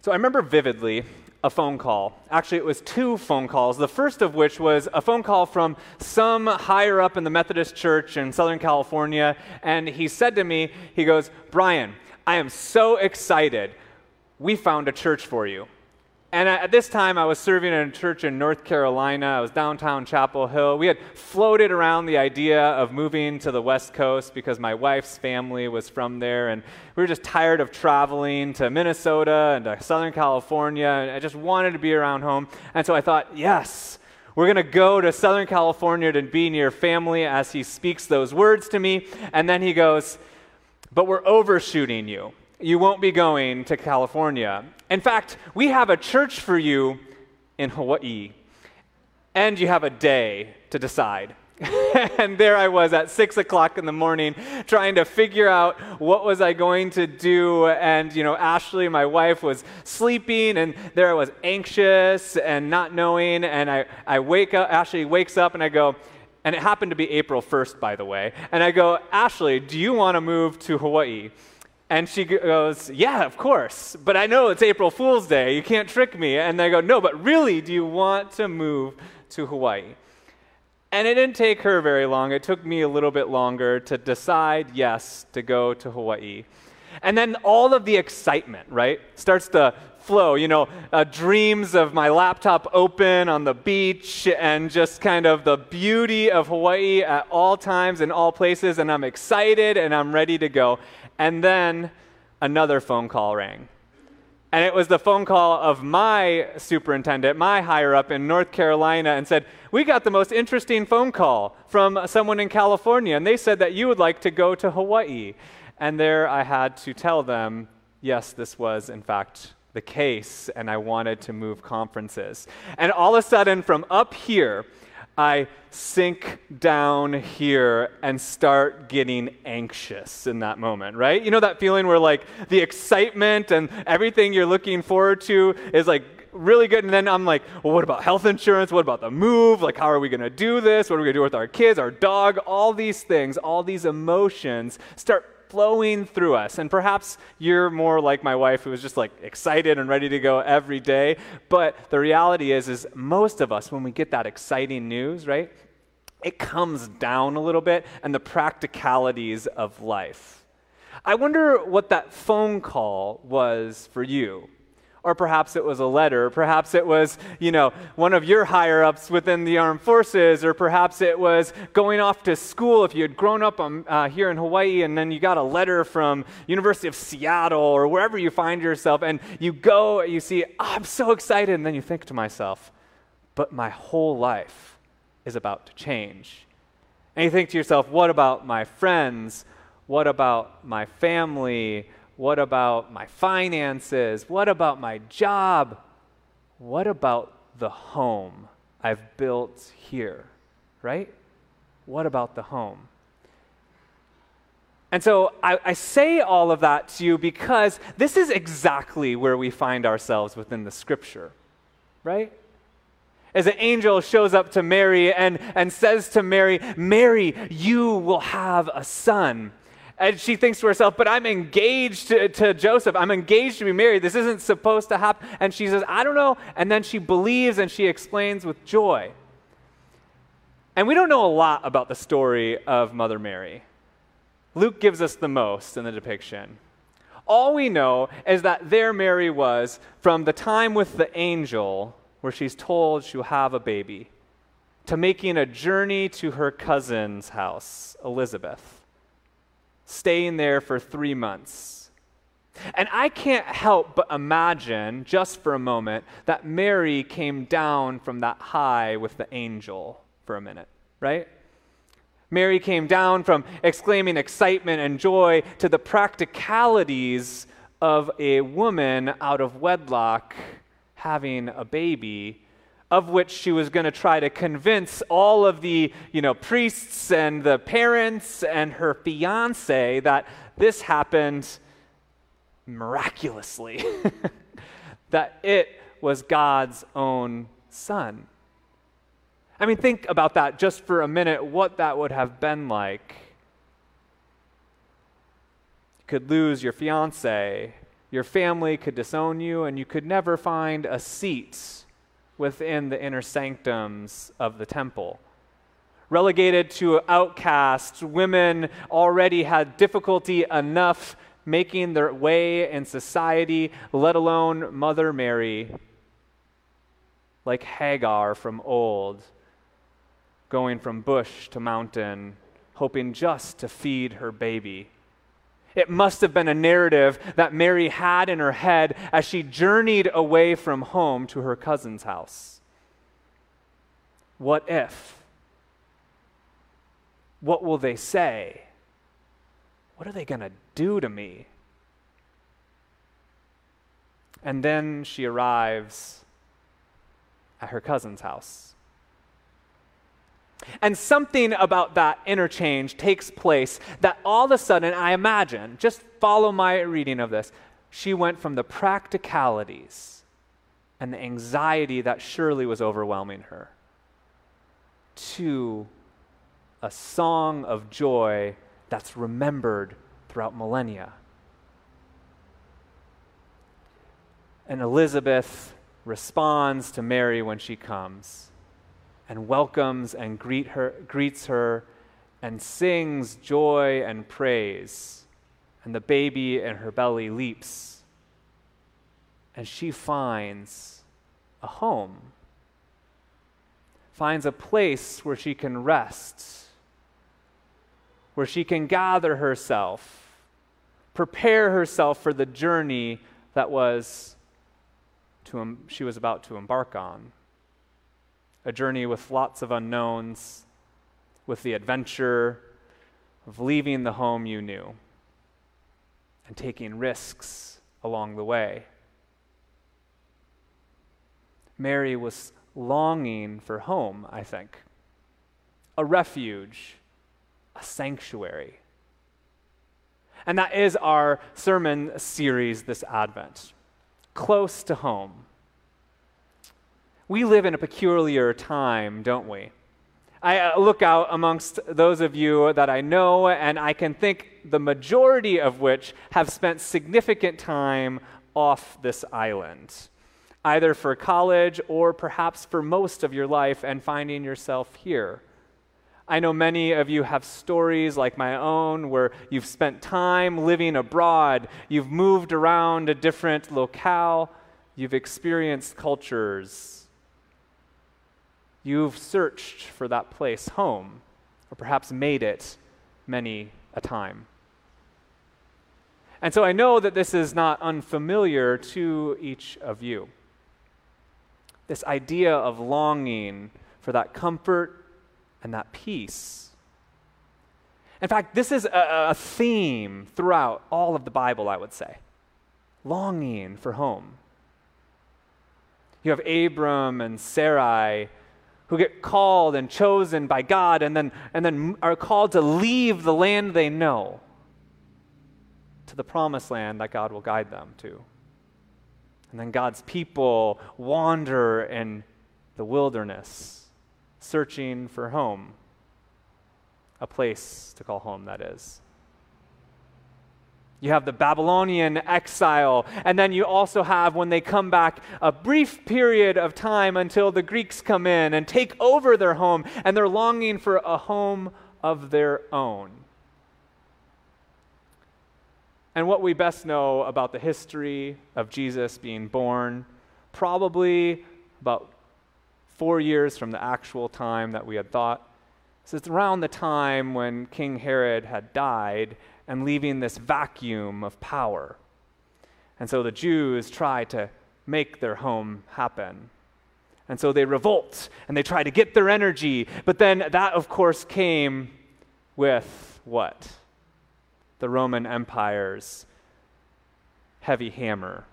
So I remember vividly a phone call. Actually, it was two phone calls. The first of which was a phone call from some higher up in the Methodist Church in Southern California. And he said to me, he goes, Brian, I am so excited. We found a church for you. And at this time, I was serving in a church in North Carolina. I was downtown Chapel Hill. We had floated around the idea of moving to the West Coast because my wife's family was from there. And we were just tired of traveling to Minnesota and to Southern California. And I just wanted to be around home. And so I thought, yes, we're going to go to Southern California to be near family as he speaks those words to me. And then he goes, but we're overshooting you you won't be going to California. In fact, we have a church for you in Hawaii, and you have a day to decide. and there I was at six o'clock in the morning trying to figure out what was I going to do. And, you know, Ashley, my wife, was sleeping, and there I was anxious and not knowing. And I, I wake up, Ashley wakes up, and I go, and it happened to be April 1st, by the way. And I go, Ashley, do you want to move to Hawaii? And she goes, Yeah, of course. But I know it's April Fool's Day. You can't trick me. And I go, No, but really, do you want to move to Hawaii? And it didn't take her very long. It took me a little bit longer to decide yes to go to Hawaii. And then all of the excitement, right, starts to flow. You know, uh, dreams of my laptop open on the beach and just kind of the beauty of Hawaii at all times and all places. And I'm excited and I'm ready to go. And then another phone call rang. And it was the phone call of my superintendent, my higher up in North Carolina, and said, We got the most interesting phone call from someone in California, and they said that you would like to go to Hawaii. And there I had to tell them, yes, this was in fact the case, and I wanted to move conferences. And all of a sudden, from up here, I sink down here and start getting anxious in that moment, right? You know that feeling where like the excitement and everything you're looking forward to is like really good. And then I'm like, well, what about health insurance? What about the move? Like, how are we going to do this? What are we going to do with our kids, our dog? All these things, all these emotions start flowing through us. And perhaps you're more like my wife who is just like excited and ready to go every day. But the reality is is most of us when we get that exciting news, right? It comes down a little bit and the practicalities of life. I wonder what that phone call was for you or perhaps it was a letter, perhaps it was, you know, one of your higher ups within the armed forces, or perhaps it was going off to school if you had grown up um, uh, here in Hawaii and then you got a letter from University of Seattle or wherever you find yourself, and you go, you see, oh, I'm so excited, and then you think to myself, but my whole life is about to change. And you think to yourself, what about my friends? What about my family? What about my finances? What about my job? What about the home I've built here? Right? What about the home? And so I, I, say all of that to you because this is exactly where we find ourselves within the scripture, right? As an angel shows up to Mary and, and says to Mary, Mary, you will have a son. And she thinks to herself, but I'm engaged to, to, Joseph. I'm engaged to be married. This isn't supposed to happen. And she says, I don't know. And then she believes and she explains with joy. And we don't know a lot about the story of Mother Mary. Luke gives us the most in the depiction. All we know is that there Mary was from the time with the angel, where she's told she'll have a baby, to making a journey to her cousin's house, Elizabeth staying there for three months. And I can't help but imagine, just for a moment, that Mary came down from that high with the angel for a minute, right? Mary came down from exclaiming excitement and joy to the practicalities of a woman out of wedlock having a baby of which she was going to try to convince all of the you know, priests and the parents and her fiance that this happened miraculously, that it was God's own son. I mean, think about that just for a minute, what that would have been like. You could lose your fiance, Your family could disown you, and you could never find a seat within the inner sanctums of the temple. Relegated to outcasts, women already had difficulty enough making their way in society, let alone Mother Mary, like Hagar from old, going from bush to mountain, hoping just to feed her baby. It must have been a narrative that Mary had in her head as she journeyed away from home to her cousin's house. What if? What will they say? What are they going to do to me? And then she arrives at her cousin's house. And something about that interchange takes place that all of a sudden, I imagine, just follow my reading of this, she went from the practicalities and the anxiety that surely was overwhelming her to a song of joy that's remembered throughout millennia. And Elizabeth responds to Mary when she comes and welcomes and greet her, greets her and sings joy and praise. And the baby in her belly leaps. And she finds a home, finds a place where she can rest, where she can gather herself, prepare herself for the journey that was to, she was about to embark on. A journey with lots of unknowns, with the adventure of leaving the home you knew and taking risks along the way. Mary was longing for home, I think, a refuge, a sanctuary. And that is our sermon series this Advent close to home. We live in a peculiar time, don't we? I uh, look out amongst those of you that I know, and I can think the majority of which have spent significant time off this island, either for college or perhaps for most of your life and finding yourself here. I know many of you have stories like my own where you've spent time living abroad, you've moved around a different locale, you've experienced cultures. You've searched for that place home, or perhaps made it many a time. And so I know that this is not unfamiliar to each of you. This idea of longing for that comfort and that peace. In fact, this is a, a, theme throughout all of the Bible, I would say longing for home. You have Abram and Sarai who get called and chosen by God and then, and then are called to leave the land they know to the promised land that God will guide them to. And then God's people wander in the wilderness searching for home, a place to call home, that is. You have the Babylonian exile, and then you also have, when they come back, a brief period of time until the Greeks come in and take over their home, and they're longing for a home of their own. And what we best know about the history of Jesus being born, probably about four years from the actual time that we had thought. So it's around the time when King Herod had died and leaving this vacuum of power. And so the Jews try to make their home happen. And so they revolt and they try to get their energy. But then that, of course, came with what? The Roman Empire's heavy hammer,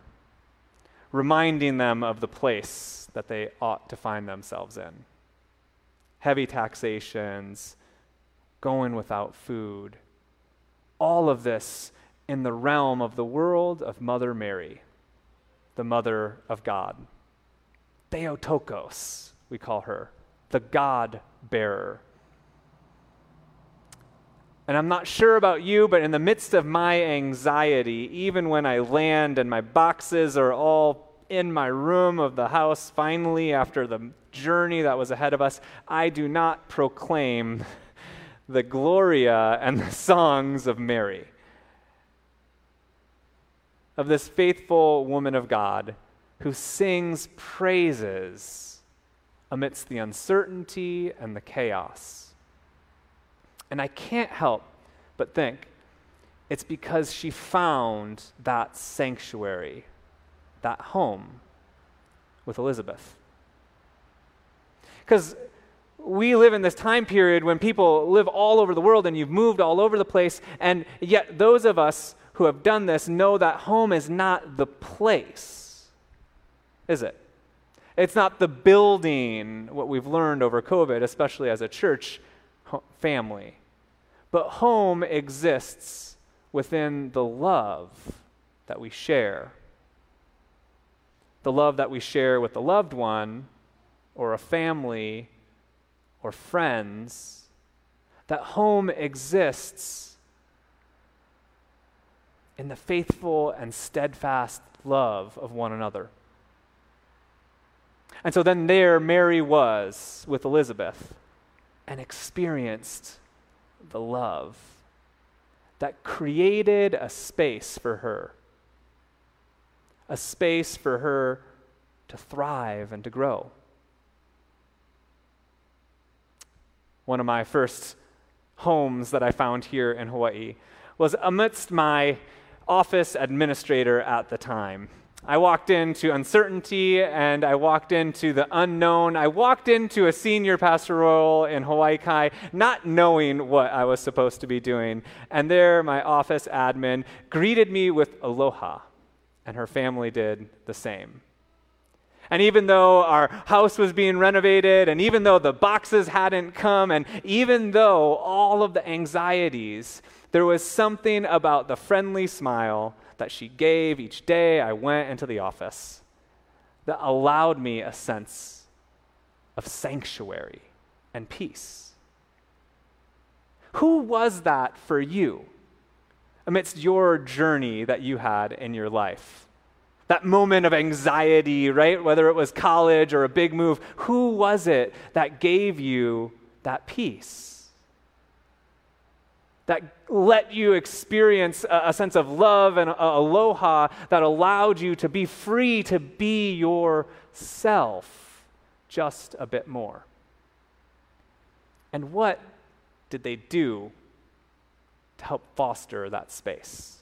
reminding them of the place that they ought to find themselves in. Heavy taxations, going without food, all of this in the realm of the world of Mother Mary, the Mother of God. Theotokos, we call her, the God bearer. And I'm not sure about you, but in the midst of my anxiety, even when I land and my boxes are all in my room of the house, finally, after the journey that was ahead of us, I do not proclaim the Gloria and the songs of Mary, of this faithful woman of God who sings praises amidst the uncertainty and the chaos. And I can't help but think it's because she found that sanctuary, that home with Elizabeth. Because we live in this time period when people live all over the world and you've moved all over the place, and yet those of us who have done this know that home is not the place, is it? It's not the building, what we've learned over COVID, especially as a church family. But home exists within the love that we share. The love that we share with a loved one or a family or friends. That home exists in the faithful and steadfast love of one another. And so then there Mary was with Elizabeth and experienced the love that created a space for her, a space for her to thrive and to grow. One of my first homes that I found here in Hawaii was amidst my office administrator at the time. I walked into uncertainty and I walked into the unknown. I walked into a senior pastoral in Hawaii Kai not knowing what I was supposed to be doing. And there, my office admin greeted me with aloha, and her family did the same. And even though our house was being renovated, and even though the boxes hadn't come, and even though all of the anxieties, there was something about the friendly smile that she gave each day I went into the office that allowed me a sense of sanctuary and peace. Who was that for you amidst your journey that you had in your life? That moment of anxiety, right? Whether it was college or a big move, who was it that gave you that peace? that let you experience a, a sense of love and a, aloha that allowed you to be free to be yourself just a bit more. And what did they do to help foster that space?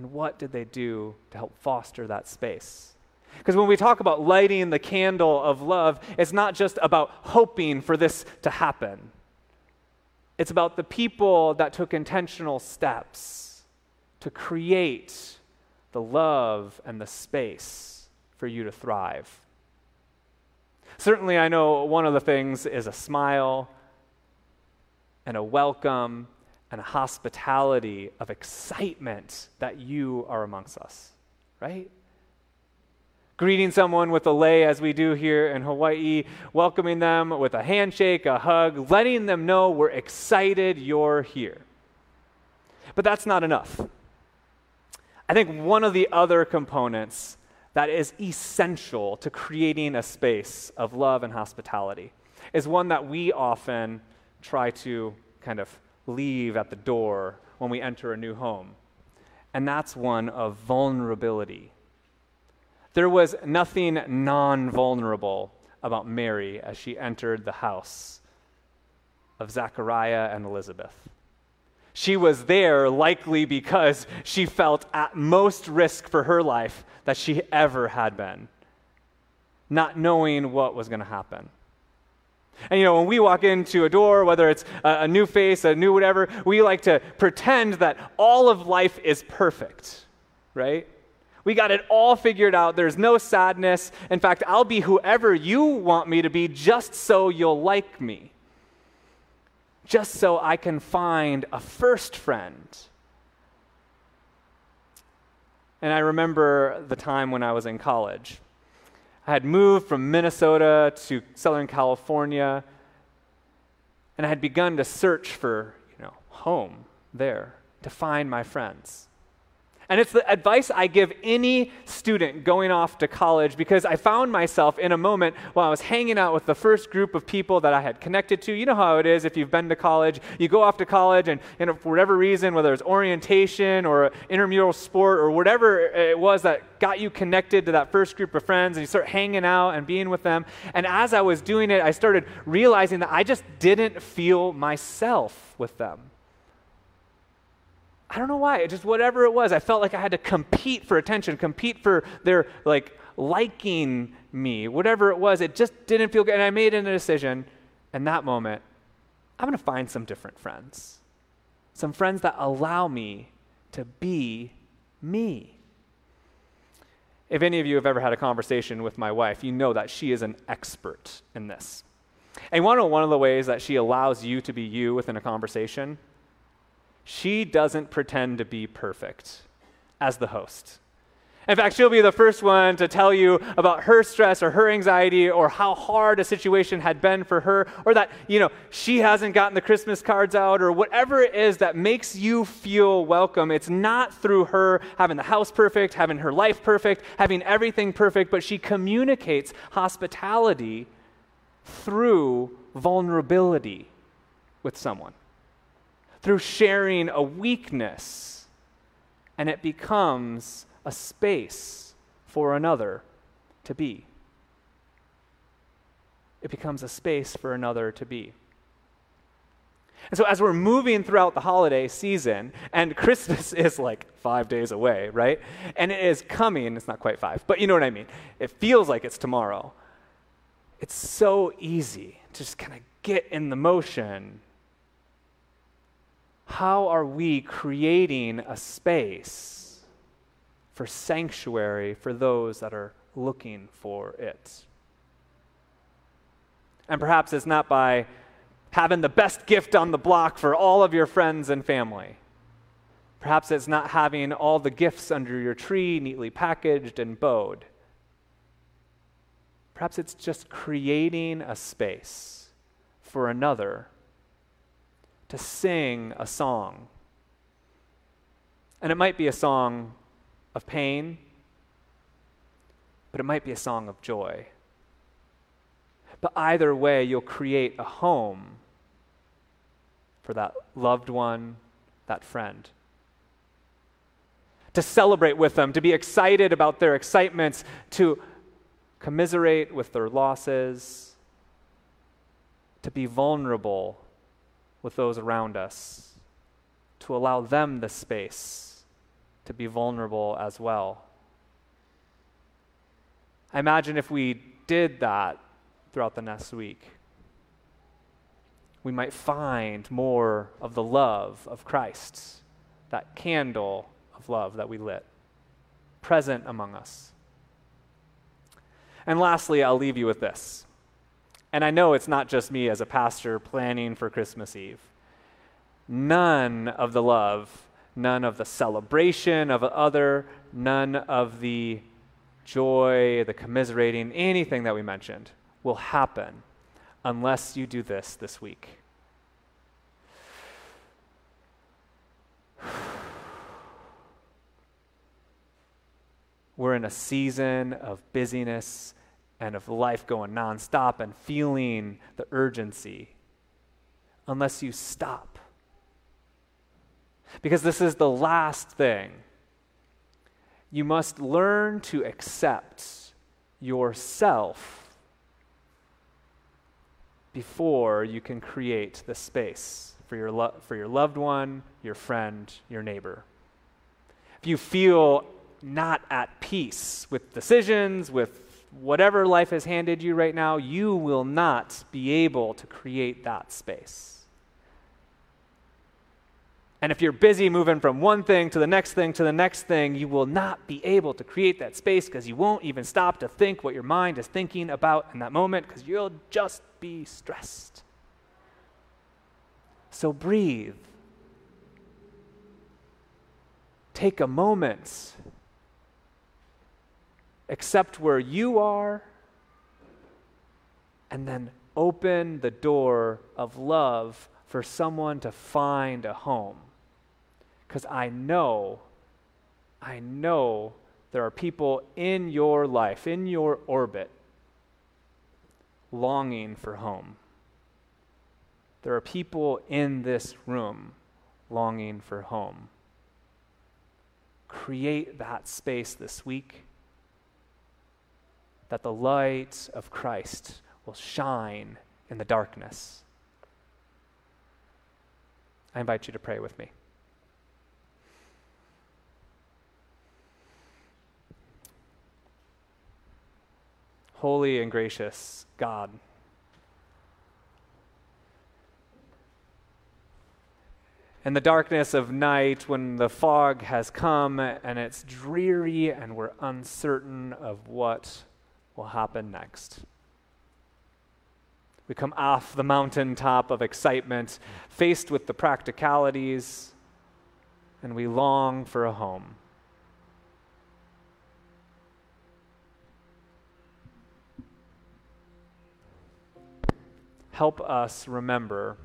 And what did they do to help foster that space? Because when we talk about lighting the candle of love, it's not just about hoping for this to happen. It's about the people that took intentional steps to create the love and the space for you to thrive. Certainly, I know one of the things is a smile and a welcome and a hospitality of excitement that you are amongst us, right? greeting someone with a lei as we do here in Hawaii, welcoming them with a handshake, a hug, letting them know we're excited you're here. But that's not enough. I think one of the other components that is essential to creating a space of love and hospitality is one that we often try to kind of leave at the door when we enter a new home. And that's one of vulnerability there was nothing non vulnerable about Mary as she entered the house of Zachariah and Elizabeth. She was there likely because she felt at most risk for her life that she ever had been, not knowing what was going to happen. And you know, when we walk into a door, whether it's a, a, new face, a new whatever, we like to pretend that all of life is perfect, right? We got it all figured out. There's no sadness. In fact, I'll be whoever you want me to be just so you'll like me. Just so I can find a first friend. And I remember the time when I was in college. I had moved from Minnesota to Southern California, and I had begun to search for you know, home there to find my friends. And it's the advice I give any student going off to college because I found myself in a moment while I was hanging out with the first group of people that I had connected to. You know how it is if you've been to college. You go off to college, and, and for whatever reason, whether it's orientation or intramural sport or whatever it was that got you connected to that first group of friends, and you start hanging out and being with them. And as I was doing it, I started realizing that I just didn't feel myself with them. I don't know why. It just whatever it was, I felt like I had to compete for attention, compete for their like liking me, whatever it was. It just didn't feel good. And I made a decision in that moment. I'm going to find some different friends, some friends that allow me to be me. If any of you have ever had a conversation with my wife, you know that she is an expert in this. And to know one of the ways that she allows you to be you within a conversation? She doesn't pretend to be perfect as the host. In fact, she'll be the first one to tell you about her stress or her anxiety or how hard a situation had been for her or that, you know, she hasn't gotten the Christmas cards out or whatever it is that makes you feel welcome. It's not through her having the house perfect, having her life perfect, having everything perfect, but she communicates hospitality through vulnerability with someone through sharing a weakness, and it becomes a space for another to be. It becomes a space for another to be. And so, as we're moving throughout the holiday season, and Christmas is like five days away, right? And it is coming, it's not quite five, but you know what I mean. It feels like it's tomorrow. It's so easy to just kind of get in the motion how are we creating a space for sanctuary for those that are looking for it? And perhaps it's not by having the best gift on the block for all of your friends and family. Perhaps it's not having all the gifts under your tree neatly packaged and bowed. Perhaps it's just creating a space for another to sing a song. And it might be a song of pain, but it might be a song of joy. But either way, you'll create a home for that loved one, that friend. To celebrate with them, to be excited about their excitements, to commiserate with their losses, to be vulnerable with those around us, to allow them the space to be vulnerable as well. I imagine if we did that throughout the next week, we might find more of the love of Christ, that candle of love that we lit, present among us. And lastly, I'll leave you with this. And I know it's not just me as a pastor planning for Christmas Eve. None of the love, none of the celebration of other, none of the joy, the commiserating, anything that we mentioned will happen unless you do this this week. We're in a season of busyness and of life going nonstop and feeling the urgency unless you stop. Because this is the last thing. You must learn to accept yourself before you can create the space for your, lo- for your loved one, your friend, your neighbor. If you feel not at peace with decisions, with whatever life has handed you right now, you will not be able to create that space. And if you're busy moving from one thing to the next thing to the next thing, you will not be able to create that space because you won't even stop to think what your mind is thinking about in that moment because you'll just be stressed. So breathe. Take a moment accept where you are, and then open the door of love for someone to find a home. Because I know, I know there are people in your life, in your orbit, longing for home. There are people in this room longing for home. Create that space this week that the light of Christ will shine in the darkness. I invite you to pray with me. Holy and gracious God, in the darkness of night, when the fog has come and it's dreary and we're uncertain of what will happen next. We come off the mountaintop of excitement, faced with the practicalities, and we long for a home. Help us remember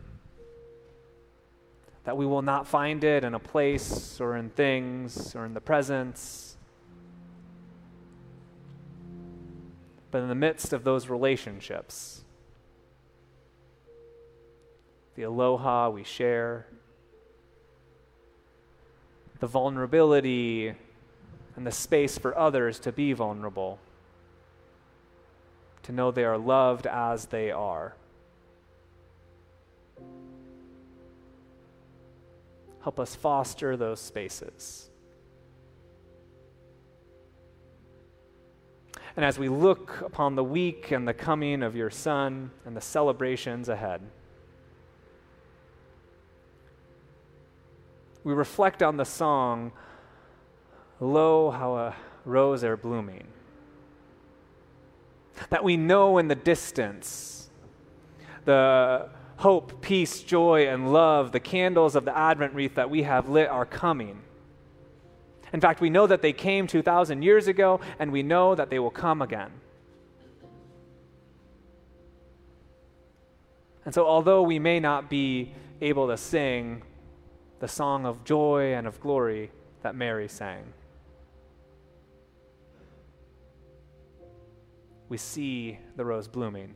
that we will not find it in a place or in things or in the presence, but in the midst of those relationships. The aloha we share, the vulnerability and the space for others to be vulnerable, to know they are loved as they are. Help us foster those spaces. And as we look upon the week and the coming of your Son and the celebrations ahead, we reflect on the song, Lo, how a rose e'er blooming. That we know in the distance the hope, peace, joy, and love, the candles of the Advent wreath that we have lit are coming. In fact, we know that they came 2,000 years ago, and we know that they will come again. And so, although we may not be able to sing the song of joy and of glory that Mary sang, we see the rose blooming